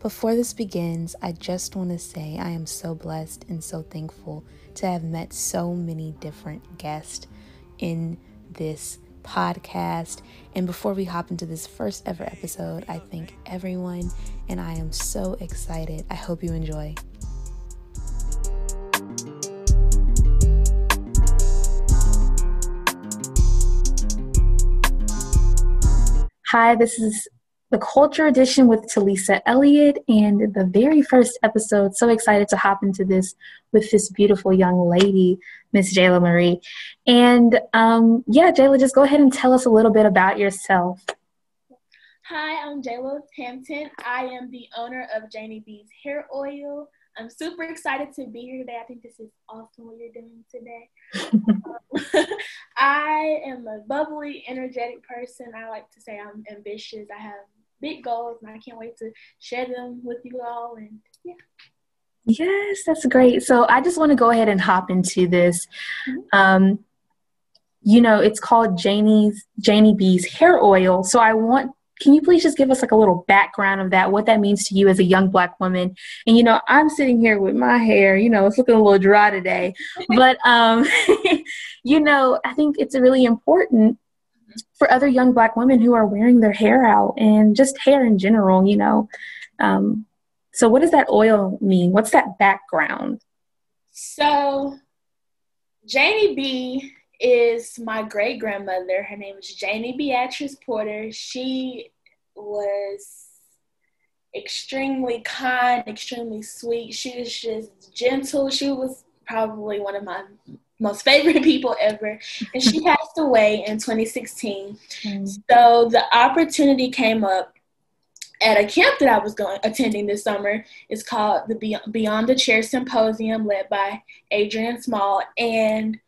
Before this begins, I just want to say I am so blessed and so thankful to have met so many different guests in this podcast. And before we hop into this first ever episode, I thank everyone and I am so excited. I hope you enjoy. Hi, this is the Culture Edition with Talisa Elliott and the very first episode. So excited to hop into this with this beautiful young lady, Miss Jaila Marie. And um, yeah, Jaila, just go ahead and tell us a little bit about yourself. Hi, I'm Jaila Hampton. I am the owner of Janie B's Hair Oil. I'm super excited to be here today. I think this is awesome what you're doing today. um, I am a bubbly, energetic person. I like to say I'm ambitious. I have big goals and I can't wait to share them with you all. And yeah. Yes, that's great. So I just want to go ahead and hop into this. Mm-hmm. Um, you know, it's called Janie's Janie B's hair oil. So I want can you please just give us like a little background of that, what that means to you as a young black woman? And you know, I'm sitting here with my hair, you know, it's looking a little dry today, but um, you know, I think it's really important for other young black women who are wearing their hair out and just hair in general, you know. Um, so, what does that oil mean? What's that background? So, Janie B is my great grandmother. Her name is Janie Beatrice Porter. She was extremely kind, extremely sweet. She was just gentle. She was probably one of my most favorite people ever. And she passed away in 2016. Mm. So the opportunity came up at a camp that I was going attending this summer. It's called the Beyond the Chair Symposium, led by Adrian Small, and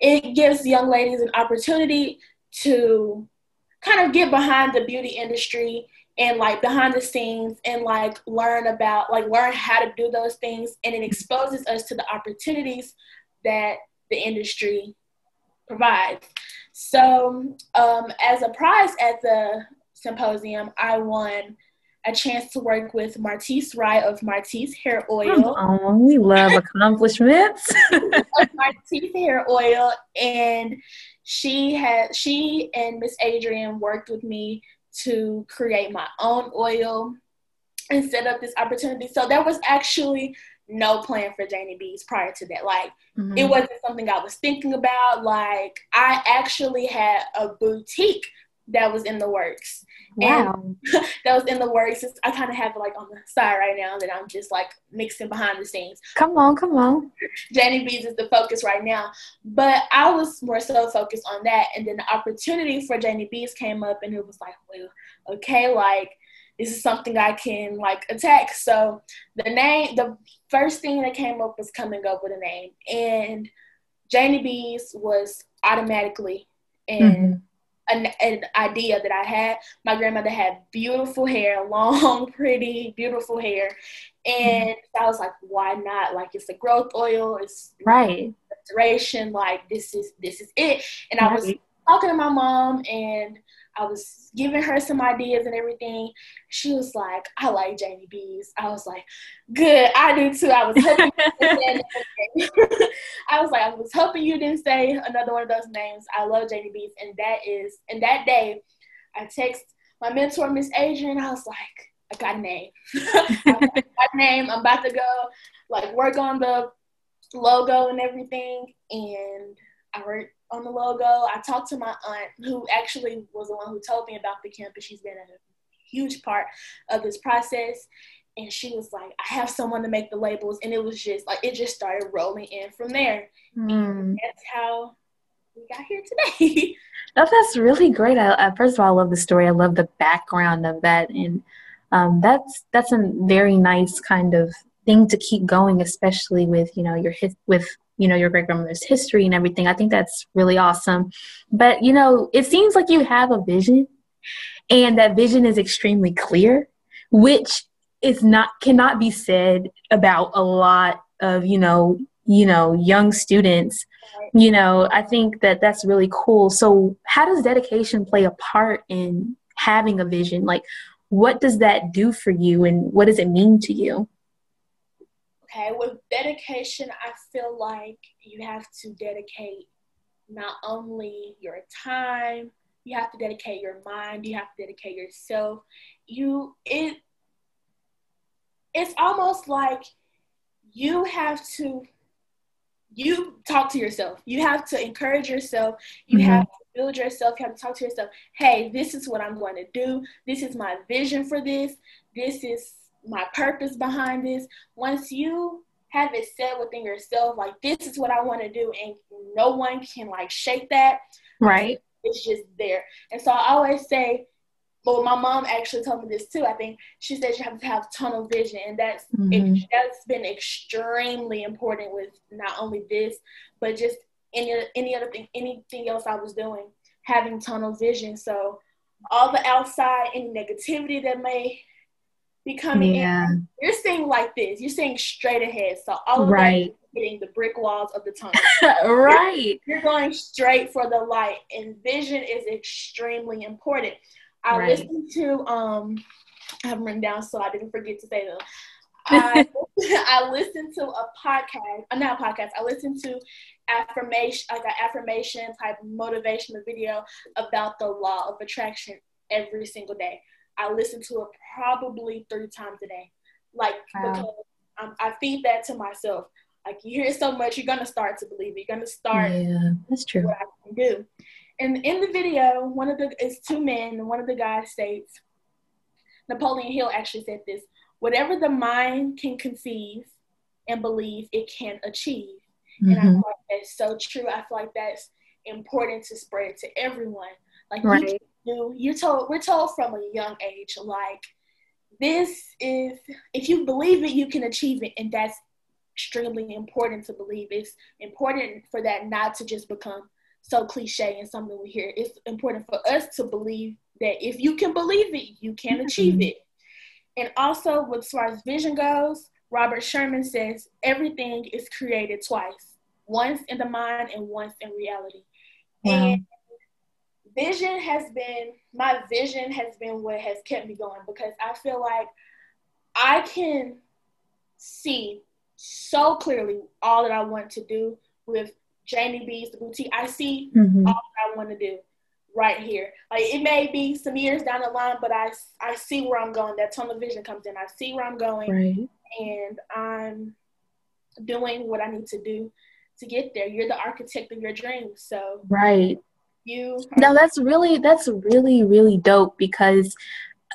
it gives young ladies an opportunity to kind of get behind the beauty industry and like behind the scenes and like learn about like learn how to do those things and it exposes us to the opportunities that the industry provides. So, um, as a prize at the symposium, I won a chance to work with Martise Rye of Martise Hair Oil. Oh, we love accomplishments. Martise Hair Oil, and she had she and Miss Adrian worked with me to create my own oil and set up this opportunity. So there was actually no plan for Janie B's prior to that. Like mm-hmm. it wasn't something I was thinking about. Like I actually had a boutique that was in the works. Wow. And that was in the works. I kind of have it like on the side right now that I'm just like mixing behind the scenes. Come on, come on. Janie B's is the focus right now. But I was more so focused on that. And then the opportunity for Janie B's came up and it was like, well, okay, like is something I can like attack. So the name, the first thing that came up was coming up with a name, and Janie B's was automatically in. Mm-hmm. An, an, idea that I had. My grandmother had beautiful hair, long, pretty, beautiful hair. And mm-hmm. I was like, why not? Like it's a growth oil, it's right. Restoration, like this is this is it. And right. I was talking to my mom and I was giving her some ideas and everything. She was like, I like Janie B's. I was like, good, I do too. I was hoping I was like, I was hoping you didn't say another one of those names. I love Janie B's. And that is, and that day, I text my mentor, Miss Adrian, I was like, I got a name. I got a name. I'm about to go like work on the logo and everything. And I worked on the logo. I talked to my aunt, who actually was the one who told me about the campus. She's been a huge part of this process. And she was like, I have someone to make the labels. And it was just like, it just started rolling in from there. Mm. that's how we got here today. oh, that's really great. I, I, first of all, I love the story. I love the background of that. And um, that's, that's a very nice kind of thing to keep going, especially with, you know, your hit with you know your great grandmother's history and everything i think that's really awesome. But you know it seems like you have a vision and that vision is extremely clear which is not cannot be said about a lot of you know you know young students. You know i think that that's really cool. So how does dedication play a part in having a vision? Like what does that do for you and what does it mean to you? Okay, with dedication, I feel like you have to dedicate not only your time, you have to dedicate your mind, you have to dedicate yourself. You it it's almost like you have to you talk to yourself. You have to encourage yourself. You mm-hmm. have to build yourself. You have to talk to yourself. Hey, this is what I'm going to do. This is my vision for this. This is my purpose behind this. Once you have it set within yourself, like this is what I want to do, and no one can like shake that. Right. It's just there. And so I always say, well, my mom actually told me this too. I think she said you have to have tunnel vision, and that's mm-hmm. it, that's been extremely important with not only this, but just any any other thing, anything else I was doing, having tunnel vision. So all the outside, any negativity that may be coming yeah. in, you're seeing like this. You're seeing straight ahead. So all of right. that hitting the brick walls of the tunnel. right. You're, you're going straight for the light, and vision is extremely important. I right. listened to um I have written down so I didn't forget to say them. I, I listened to a podcast, uh, not a podcast. I listened to affirmation, like an affirmation type motivational video about the law of attraction every single day. I listen to it probably three times a day, like wow. because um, I feed that to myself. Like you hear so much, you're gonna start to believe it. You're gonna start. Yeah, that's true. What I can do and in the video, one of the it's two men, and one of the guys states, Napoleon Hill actually said this: "Whatever the mind can conceive and believe, it can achieve." Mm-hmm. And I mm-hmm. feel like that's so true. I feel like that's important to spread to everyone. Like right. you you're told we're told from a young age, like this is if you believe it, you can achieve it, and that's extremely important to believe. It's important for that not to just become so cliche and something we hear. It's important for us to believe that if you can believe it, you can mm-hmm. achieve it. And also, with as far as vision goes, Robin Sharma says everything is created twice, once in the mind and once in reality. Wow. And vision has been my vision has been what has kept me going because I feel like I can see so clearly all that I want to do with Janie B's the boutique. I see mm-hmm. all that I want to do right here. Like it may be some years down the line, but I I see where I'm going. That tunnel vision comes in. I see where I'm going, right. and I'm doing what I need to do to get there. You're the architect of your dreams, so right. You now that's really that's really really dope because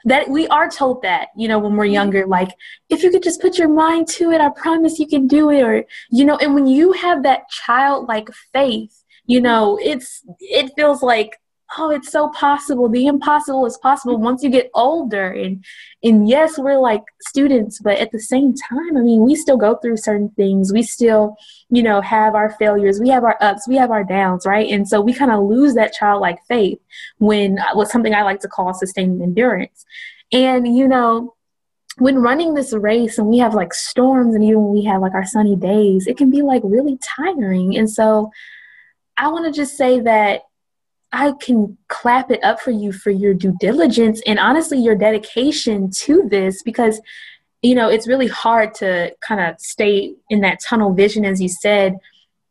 that we are told that you know when we're mm-hmm. younger like if you could just put your mind to it i promise you can do it or you know and when you have that childlike faith you know it's it feels like oh it's so possible. The impossible is possible once you get older. And and yes we're like students but at the same time i mean we still go through certain things. We still you know have our failures. We have our ups. We have our downs right? And so we kind of lose that childlike faith when uh, what's something i like to call sustained endurance. And you know when running this race and we have like storms and even when we have like our sunny days it can be like really tiring. And so i want to just say that I can clap it up for you for your due diligence and honestly your dedication to this because you know it's really hard to kind of stay in that tunnel vision as you said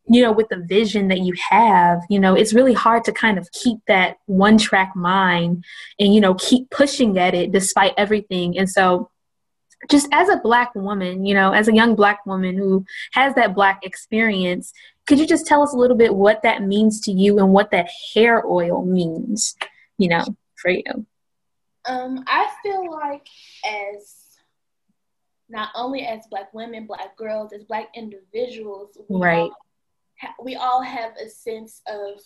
you know with the vision that you have you know it's really hard to kind of keep that one track mind and you know keep pushing at it despite everything. And so just as a black woman you know as a young black woman who has that black experience could you just tell us a little bit what that means to you and what that hair oil means, you know, for you? Um, I feel like as not only as black women, black girls, as black individuals, we right. All ha- we all have a sense of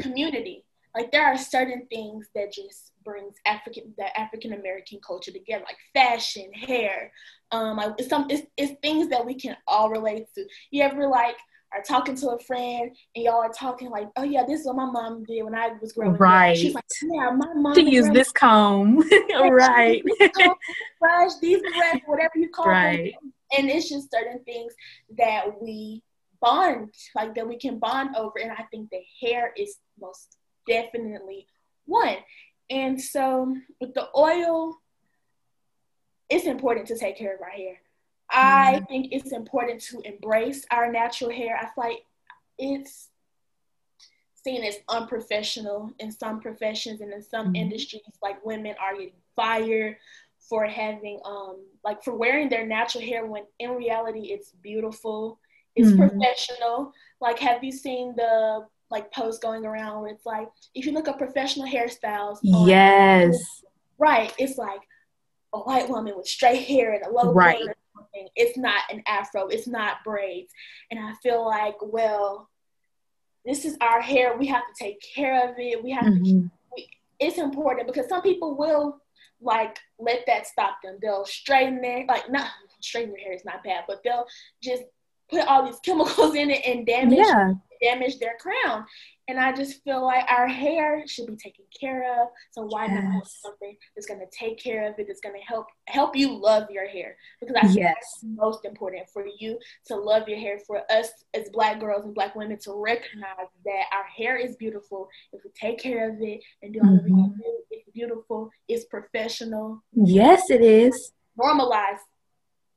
community. Like there are certain things that just brings African the African American culture together, like fashion, hair. Um, like it's some it's, it's things that we can all relate to. You ever like are talking to a friend and y'all are talking like, oh yeah, this is what my mom did when I was growing up right. up. She's like, yeah, my mom. To use this comb, right? brush, these brush, whatever you call right. them. And it's just certain things that we bond, like that we can bond over. And I think the hair is most definitely one. And so with the oil, it's important to take care of our hair. I mm-hmm. think it's important to embrace our natural hair. I feel like it's seen as unprofessional in some professions and in some mm-hmm. industries. Like women are getting fired for having um like for wearing their natural hair when in reality it's beautiful, it's mm-hmm. professional. Like have you seen the like post going around where it's like if you look at professional hairstyles yes right it's like a white woman with straight hair and a low right it's not an afro. It's not braids. And i feel like well this is our hair. We have to take care of it. We have mm-hmm. to we, it's important because some people will like let that stop them. They'll straighten their like not straighten your hair is not bad but they'll just put all these chemicals in it and damage yeah. damage their crown. And I just feel like our hair should be taken care of. So why yes. not something that's gonna take care of it, that's gonna help help you love your hair? Because I think yes. that's most important for you to love your hair, for us as black girls and black women to recognize that our hair is beautiful. If we take care of it and do all mm-hmm. it, it's beautiful, it's professional. Yes, it is. Normalize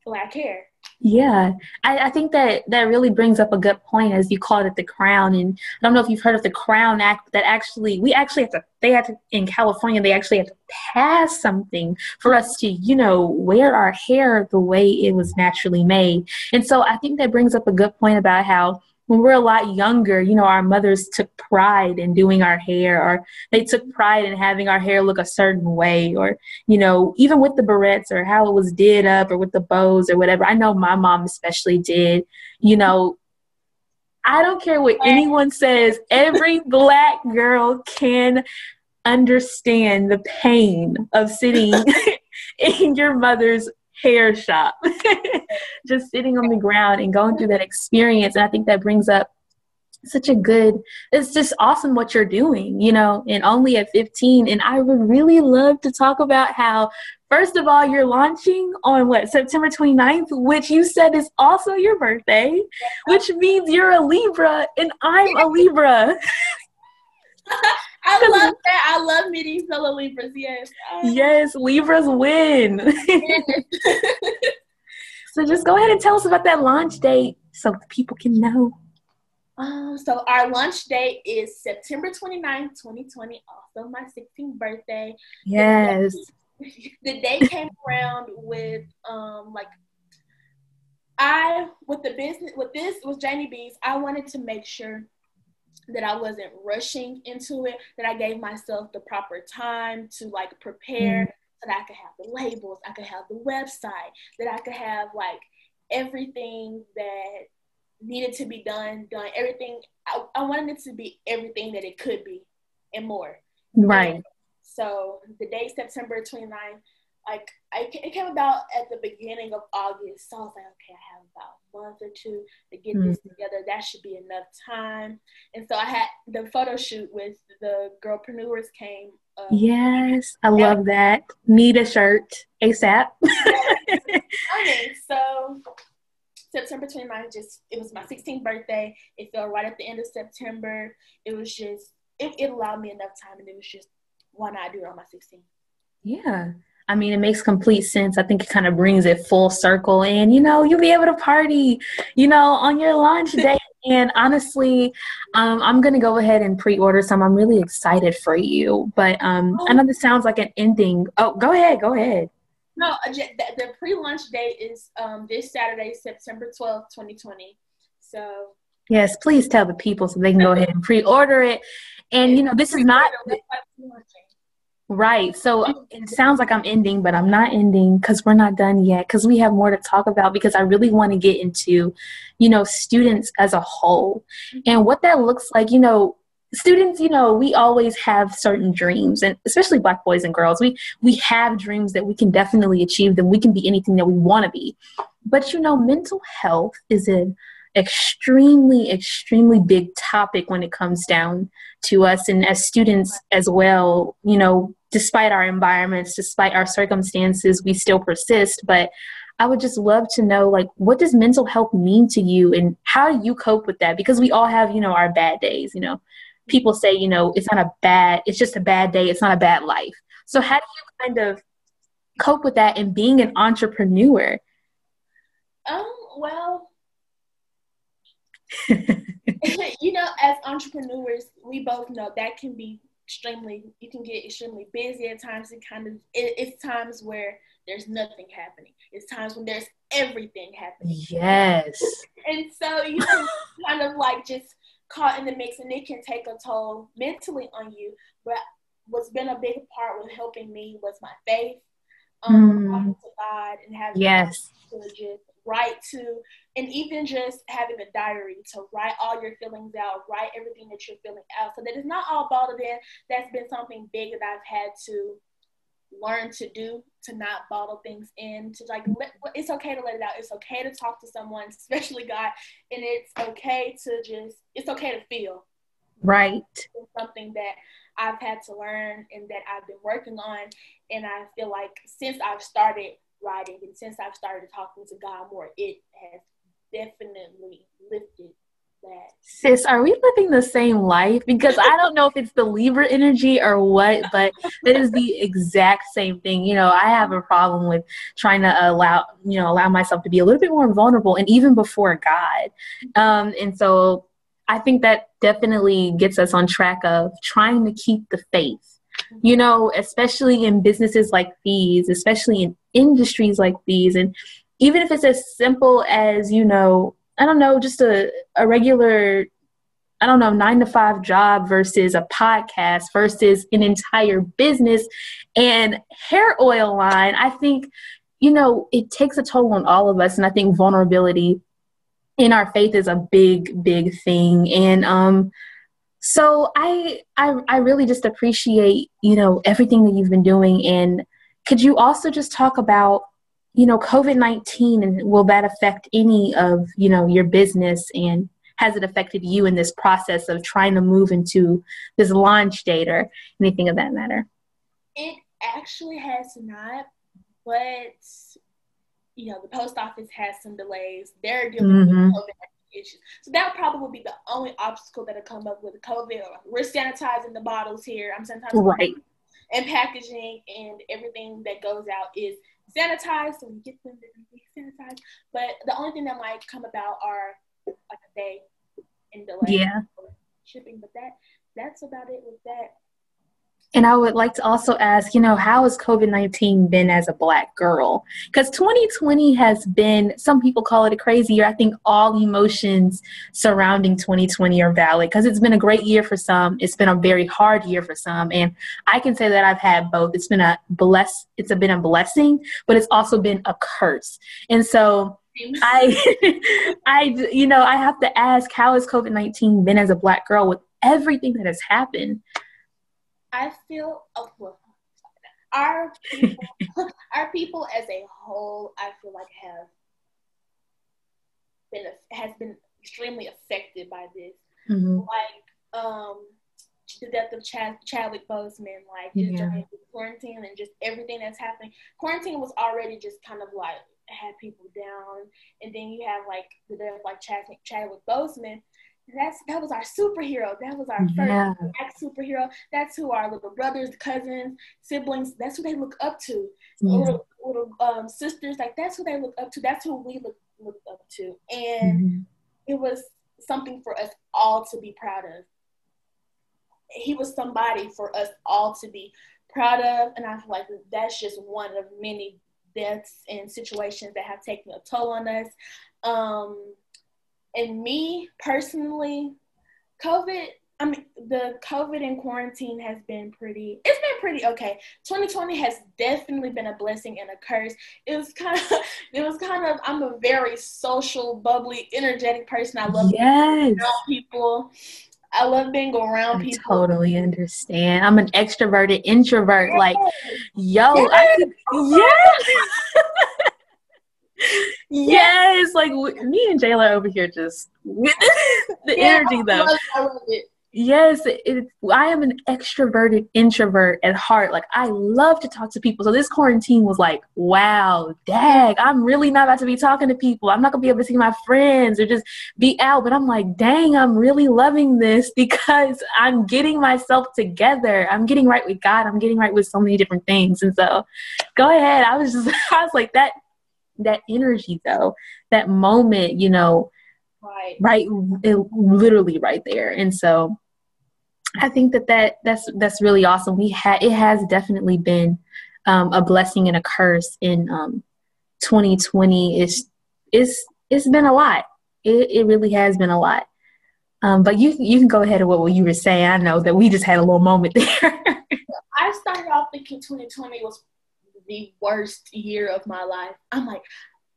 black hair. Yeah, I, I, think that that really brings up a good point, as you called it, the crown. And I don't know if you've heard of the Crown Act. That actually, we actually have to. They had to in California. They actually had to pass something for us to, you know, wear our hair the way it was naturally made. And so I think that brings up a good point about how when we're a lot younger, you know, our mothers took pride in doing our hair, or they took pride in having our hair look a certain way, or, you know, even with the barrettes or how it was did up or with the bows or whatever. I know my mom especially did, you know, I don't care what anyone says, every black girl can understand the pain of sitting in your mother's hair shop, just sitting on the ground and going through that experience. And I think that brings up such a good it's just awesome what you're doing you know and only at 15 and i would really love to talk about how first of all you're launching on what september 29th which you said is also your birthday which means you're a libra and i'm a libra I love that. I love meeting fellow Libras. Yes. Yes, Libras win. so just go ahead and tell us about that launch date so people can know. Um, so our launch date is September 29th, 2020, also my 16th birthday. Yes. The day came around with um like I with the business with this with Janie B's, I wanted to make sure that I wasn't rushing into it, that I gave myself the proper time to like prepare mm-hmm. so that I could have the labels, I could have the website, that I could have like everything that needed to be done, done everything. I, I wanted it to be everything that it could be and more. Right. And so the day September 29th, like I, it came about at the beginning of August. So I was like, okay, I have about month or two to get mm-hmm. this together. That should be enough time. And so I had the photo shoot with the girlpreneurs came. Um, yes, I love that. Need a shirt ASAP. Okay, so September 29th, just it was my 16th birthday. It fell right at the end of September. It was just it, it allowed me enough time, and it was just why not do it on my 16th? Yeah. I mean, it makes complete sense. I think it kind of brings it full circle, and you know, you'll be able to party, you know, on your launch day. and honestly, um, I'm gonna go ahead and pre-order some. I'm really excited for you, but um, I know this sounds like an ending. Oh, go ahead, go ahead. No, uh, the pre-launch date is um, this Saturday, September 12th, 2020. So yes, please tell the people so they can go ahead and pre-order it. And you know, this is not. Right. So it sounds like I'm ending, but I'm not ending because we're not done yet because we have more to talk about because I really want to get into, you know, students as a whole mm-hmm. and what that looks like. You know, students, you know, we always have certain dreams and especially black boys and girls. We we have dreams that we can definitely achieve them. We can be anything that we want to be. But you know, mental health is an extremely, extremely big topic when it comes down to us and as students as well, you know, despite our environments, despite our circumstances, we still persist. But I would just love to know, like, what does mental health mean to you, and how do you cope with that? Because we all have, you know, our bad days. You know, people say, you know, it's not a bad, it's just a bad day. It's not a bad life. So how do you kind of cope with that and being an entrepreneur? Um, well, you know, as entrepreneurs, we both know that can be extremely, you can get extremely busy at times. It kind of, it, it's times where there's nothing happening. It's times when there's everything happening. Yes. and so you can kind of like just caught in the mix and it can take a toll mentally on you. But what's been a big part with helping me was my faith, um, mm. to God and having yes. Write to, and even just having a diary to write all your feelings out, write everything that you're feeling out, so that it's not all bottled in. That's been something big that I've had to learn to do to not bottle things in to like let, it's okay to let it out. It's okay to talk to someone especially god. And it's okay to just it's okay to feel right. it's something that i've had to learn and that i've been working on. And i feel like since i've started writing and since i've started talking to god more it has definitely lifted that. Sis, are we living the same life? Because I don't know if it's the Libra energy or what, but it is the exact same thing. You know, I have a problem with trying to allow, you know, allow myself to be a little bit more vulnerable and even before God. Um, and so I think that definitely gets us on track of trying to keep the faith. You know, especially in businesses like these, especially in industries like these, and even if it's as simple as, you know, I don't know, just a, a regular, I don't know, nine to five job versus a podcast versus an entire business and hair oil line, I think, you know, it takes a toll on all of us. And I think vulnerability in our faith is a big, big thing. And, um, so I, I I really just appreciate you know everything that you've been doing and could you also just talk about you know, COVID 19 and will that affect any of, you know, your business and has it affected you in this process of trying to move into this launch date or anything of that matter? It actually has not, but you know, the post office has some delays. They're dealing mm-hmm. with COVID issues. So that probably would be the only obstacle that'll come up with COVID. We're sanitizing the bottles here. I'm sanitizing right. And packaging and everything that goes out is sanitized, so we get them to be sanitized. But the only thing that might come about are like a day in delay yeah. shipping. But that that's about it with that. And I would like to also ask, you know, how has COVID 19 been as a black girl? Because 2020 has been, some people call it a crazy year. I think all emotions surrounding 2020 are valid because it's been a great year for some. It's been a very hard year for some. And I can say that I've had both. It's been a bless, it's been a blessing, but it's also been a curse. And so, I, I, you know, I have to ask, how has COVID 19 been as a black girl with everything that has happened? I feel oh, well, our people, our people as a whole, I feel like have been has been extremely affected by this. Mm-hmm. Like um, the death of Chad, Chadwick Boseman, like just yeah. during quarantine and just everything that's happening. Quarantine was already just kind of like had people down, and then you have like the death of like Chad, Chadwick Boseman that's that was our superhero. That was our yeah. first black superhero. That's who our little brothers, cousins, siblings. That's who they look up to. Yeah. Little, little um, sisters, like that's who they look up to. That's who we look look up to. And mm-hmm. it was something for us all to be proud of. He was somebody for us all to be proud of, and I feel like that's just one of many deaths and situations that have taken a toll on us. Um, and me personally, COVID, I mean, the COVID and quarantine has been pretty, it's been pretty okay. 2020 has definitely been a blessing and a curse. It was kind of, it was kind of, I'm a very social, bubbly, energetic person. I love yes. people. I love being around I people. Totally understand. I'm an extroverted introvert. Yes. Like, yo, yes. I could, yes. yes, like me and Jaila over here just the yeah, energy though. I love, it. Yes, it, I am an extroverted introvert at heart. Like I love to talk to people. So this quarantine was like, wow, dag, I'm really not about to be talking to people. I'm not gonna be able to see my friends or just be out. But I'm like, dang, I'm really loving this because I'm getting myself together. I'm getting right with God. I'm getting right with so many different things. And so, go ahead. I was just, I was like that, that energy though, that moment, you know right. right it, literally right there. And so i think that, that that's that's really awesome. We had it has definitely been um, a blessing and a curse in um, 2020 it's it's it's been a lot. It, it really has been a lot. Um, but you you can go ahead and what you were saying. I know that we just had a little moment there. I started off thinking 2020 was the worst year of my life i'm like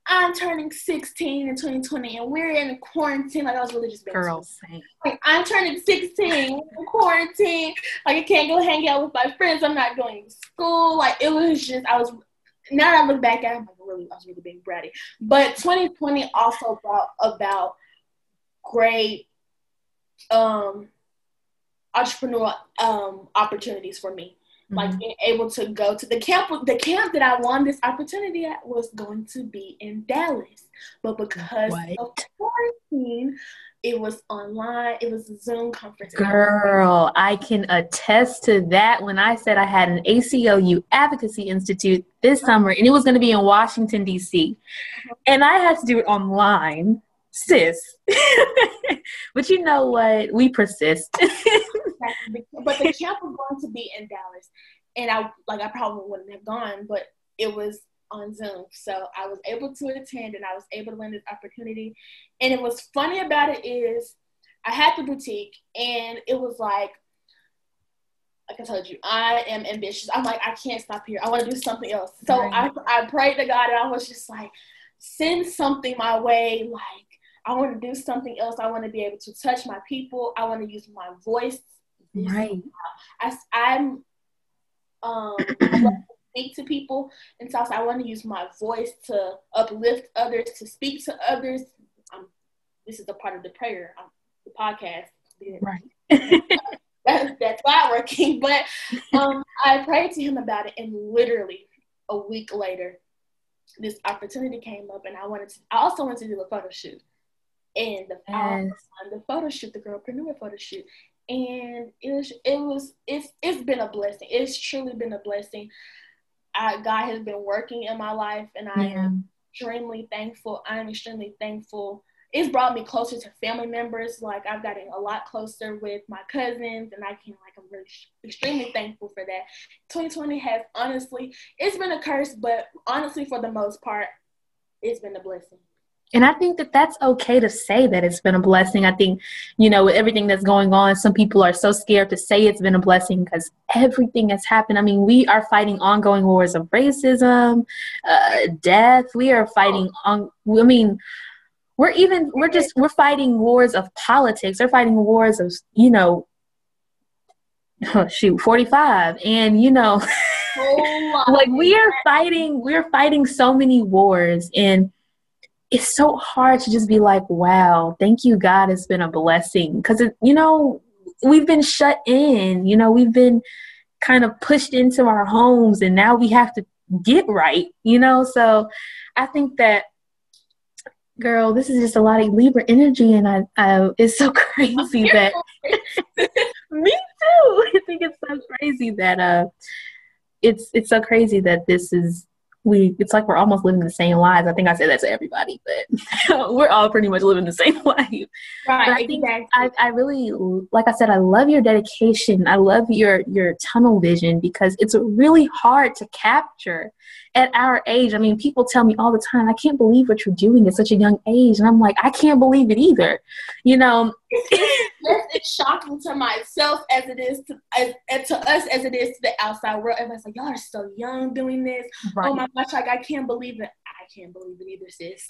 I'm turning 16 in 2020 and we're in quarantine. Like I was really just being girl. Like I'm turning 16 in quarantine. Like I can't go hang out with my friends. I'm not going to school. Like it was just I was. Now that I look back at it, I'm like really I was really being bratty. But 2020 also brought about great um entrepreneurial um opportunities for me like mm-hmm. being able to go to the camp the camp that i won this opportunity at was going to be in dallas but because what? of quarantine it was online it was a zoom conference girl i can attest to that when i said i had an aclu advocacy institute this summer and it was going to be in washington d.c uh-huh. and i had to do it online sis but you know what we persist but the camp was going to be in Dallas, and I like I probably wouldn't have gone, but it was on Zoom, so I was able to attend, and I was able to win this opportunity. And it was funny about it is I had the boutique, and it was like like I told you, I am ambitious. I'm like, I can't stop here. I want to do something else. So right. I, I prayed to God and I was just like, send something my way. Like, I want to do something else. I want to be able to touch my people. I want to use my voice Right. I, I'm um speak to people, and so I want to use my voice to uplift others, to speak to others. Um, this is a part of the prayer, um, the podcast. Right. that, that's not working, but um, I prayed to him about it, and literally a week later, this opportunity came up, and I wanted to. I also wanted to do a photo shoot, and the yes. the photo shoot, the girlpreneur photo shoot, and it was it was it's it's been a blessing. It's truly been a blessing. I, God has been working in my life, and I yeah. am extremely thankful. I am extremely thankful. It's brought me closer to family members. Like I've gotten a lot closer with my cousins, and I can like I'm really extremely thankful for that. 2020 has honestly, it's been a curse, but honestly, for the most part, it's been a blessing. And I think that that's okay to say that it's been a blessing. I think, you know, with everything that's going on, some people are so scared to say it's been a blessing because everything has happened. I mean, we are fighting ongoing wars of racism, uh, death. We are fighting on, I mean, we're even, we're just, we're fighting wars of politics. We're fighting wars of, you know, oh, shoot, 45. And, you know, like we are fighting, we're fighting so many wars. And, it's so hard to just be like, wow, thank you, God, it's been a blessing. Because, you know, we've been shut in, you know, we've been kind of pushed into our homes and now we have to get right, you know? So I think that, girl, this is just a lot of Libra energy and I, I it's so crazy that, me too. I think it's so crazy that, uh, it's, it's so crazy that this is we it's like we're almost living the same lives. I think I said that to everybody, but we're all pretty much living the same life. Right. But I think exactly. I, I really like I said, I love your dedication. I love your your tunnel vision because it's really hard to capture at our age. I mean, people tell me all the time, I can't believe what you're doing at such a young age. And I'm like, I can't believe it either. You know, it's shocking to myself as it is to as, to us as it is to the outside world. Everybody's like, y'all are so young doing this. Oh right. Oh my gosh, like I can't believe it. I can't believe it either, sis.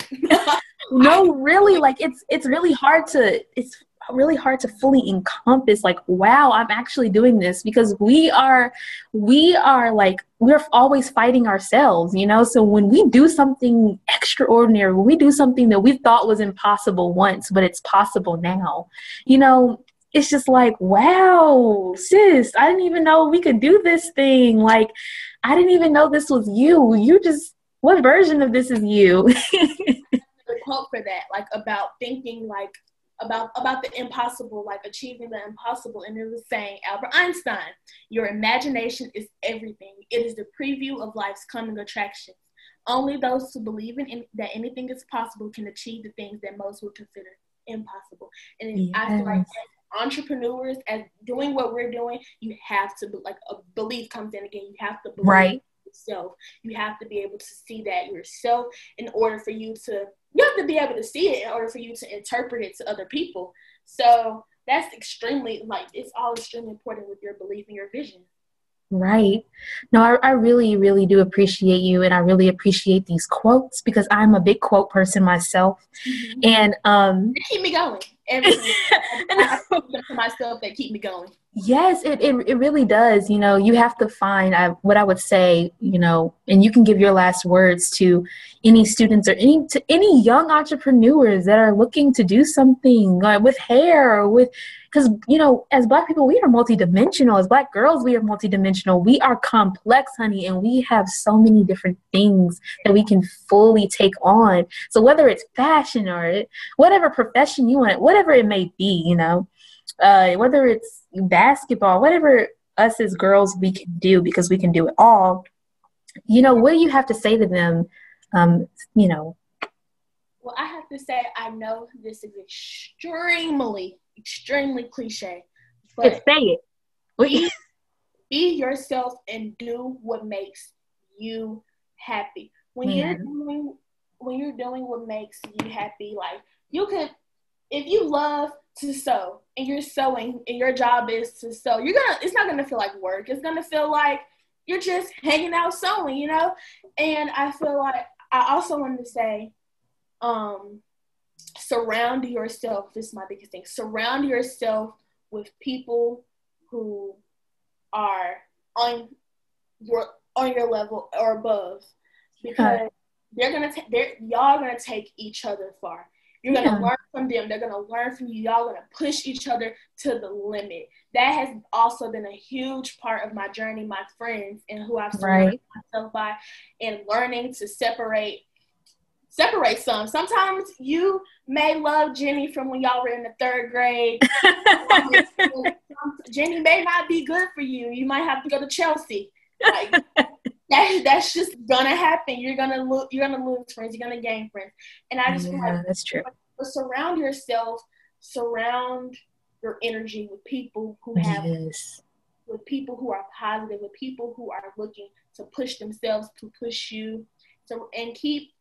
no, really, like it's it's really hard to it's really hard to fully encompass like wow i'm actually doing this because we are we are like we're always fighting ourselves you know so when we do something extraordinary when we do something that we thought was impossible once but it's possible now you know it's just like, wow, sis, I didn't even know we could do this thing. Like, I didn't even know this was you. You just, what version of this is you? the quote for that, like about thinking like about about the impossible, like achieving the impossible, and it was saying Albert Einstein, your imagination is everything. It is the preview of life's coming attractions. Only those who believe in, in that anything is possible can achieve the things that most would consider impossible. And yes. I feel like entrepreneurs, as doing what we're doing, you have to like a belief comes in again. You have to believe right. Yourself. You have to be able to see that yourself in order for you to. You have to be able to see it in order for you to interpret it to other people. So that's extremely like it's all extremely important with your belief and your vision. Right. No, I, I, really, really do appreciate you, and I really appreciate these quotes because I'm a big quote person myself, mm-hmm. and um, they keep me going. Everything I, I to myself that keep me going. Yes, it, it it really does. You know, you have to find I, what I would say. You know, and you can give your last words to any students or any to any young entrepreneurs that are looking to do something like with hair or with because you know as black people we are multidimensional as black girls we are multidimensional we are complex honey and we have so many different things that we can fully take on so whether it's fashion or whatever profession you want whatever it may be you know uh, whether it's basketball whatever us as girls we can do because we can do it all you know what do you have to say to them um, you know well i have to say i know this is extremely extremely cliche. But say it. Be, be yourself and do what makes you happy. When Man. you're doing when you're doing what makes you happy, like you could if you love to sew and you're sewing and your job is to sew, you're gonna it's not gonna feel like work. It's gonna feel like you're just hanging out sewing, you know? And I feel like I also wanted to say, um, surround yourself this is my biggest thing surround yourself with people who are on your on your level or above because they're gonna take they're y'all gonna take each other far you're gonna learn from them they're gonna learn from you y'all gonna push each other to the limit that has also been a huge part of my journey my friends and who i've surrounded right. myself by and learning to separate separate some. Sometimes you may love Jenny from when y'all were in the third grade. Jenny may not be good for you. You might have to go to Chelsea. Like that, that's just gonna happen. You're gonna lose. You're gonna lose friends. You're gonna gain friends. And I just yeah, that's true. But surround yourself. Surround your energy with people who have. Yes. With people who are positive, with people who are looking to push themselves, to push you, so and keep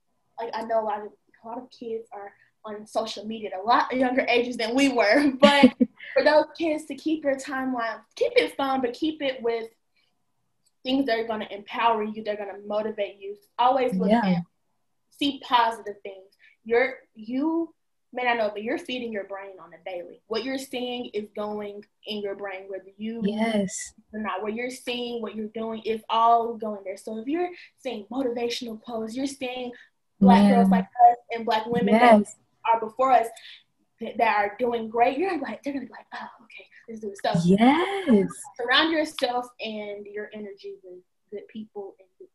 like I know a lot of a lot of kids are on social media at a lot younger ages than we were. But for those kids to keep your timeline, keep it fun, but keep it with things that are going to empower you, they're going to motivate you. Always look yeah. at see positive things. You're you may not know, but you're feeding your brain on a daily. What you're seeing is going in your brain, whether you yes or not. What you're seeing, what you're doing is all going there. So if you're seeing motivational quotes, you're seeing black yeah. girls like us and black women yes. that are before us that, that, are doing great, you're like, they're gonna be like, oh, okay, let's do it. So yes, surround yourself and your energy with good people and good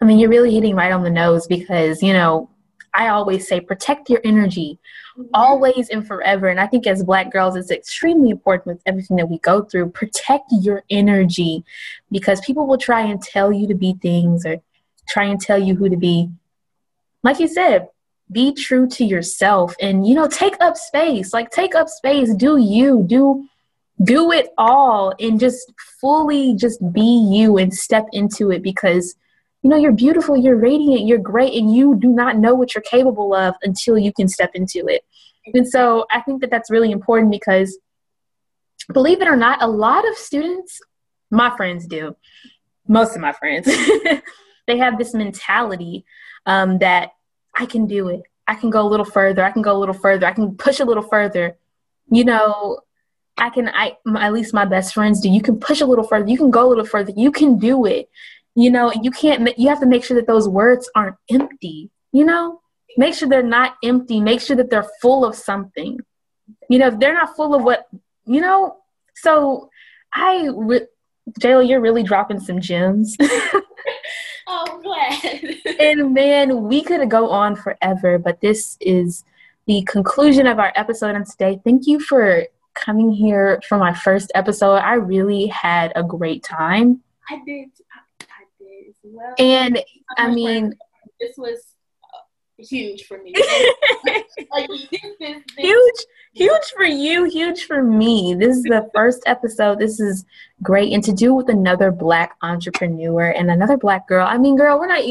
I mean, you're really hitting right on the nose because, you know, I always say protect your energy mm-hmm. always and forever. And I think as black girls, it's extremely important with everything that we go through. Protect your energy because people will try and tell you to be things or try and tell you who to be like you said, be true to yourself and you know take up space like take up space do you do do it all and just fully just be you and step into it because you know you're beautiful you're radiant you're great and you do not know what you're capable of until you can step into it. And so i think that that's really important because believe it or not a lot of students my friends do most of my friends they have this mentality um, that I can do it. I can go a little further. I can go a little further. I can push a little further. You know, I can. I at least my best friends do. You can push a little further. You can go a little further. You can do it. You know, you can't. You have to make sure that those words aren't empty. You know, make sure they're not empty. Make sure that they're full of something. You know, if they're not full of what you know, so I, re- Jaila, you're really dropping some gems. oh, glad. and man, we could go on forever, but this is the conclusion of our episode on today. Thank you for coming here for my first episode. I really had a great time. I did. I, I did as well. And I mean, this was huge for me. like, this, this, this, huge, huge for you, huge for me. This is the first episode. This is great, and to do with another Black entrepreneur and another Black girl. I mean, girl, we're not.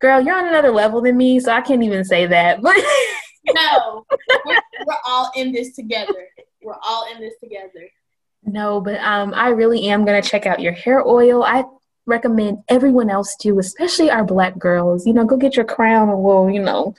Girl, you're on another level than me, so I can't even say that. But no, we're, we're all in this together. We're all in this together. No, but um, I really am gonna check out your hair oil. I recommend everyone else to, especially our black girls. You know, go get your crown a little, you know,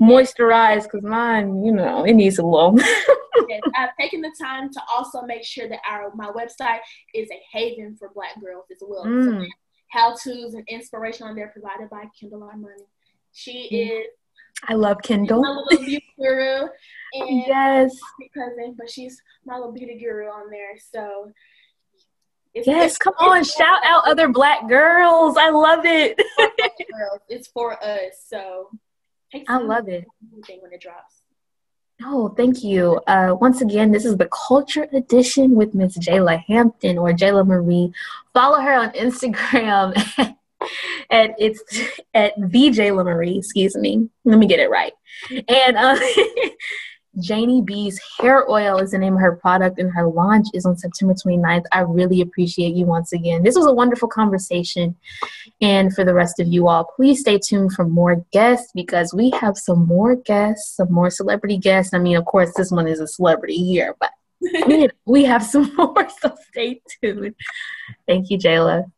moisturize because mine, you know, it needs a little. yes, I've taken the time to also make sure that our my website is a haven for black girls as well. Mm. So how to's and inspiration on there provided by Kendall Armani. She mm. is I love Kendall. My little beauty guru. And yes. Cousin, but she's my little beauty guru on there. So it's, yes, come on, shout out other black girls. I love it. it's for us. So I love it. When it drops. Oh, thank you. Uh, once again, this is the Culture Edition with Miss Jaila Hampton or Jaila Marie. Follow her on Instagram at it's at the Jaila Marie. Excuse me. Let me get it right. And uh, Janie B's hair oil is the name of her product, and her launch is on September 29th. I really appreciate you once again. This was a wonderful conversation. And for the rest of you all, please stay tuned for more guests because we have some more guests, some more celebrity guests. I mean, of course, this one is a celebrity year, but we, we have some more, so stay tuned. Thank you, Jaila.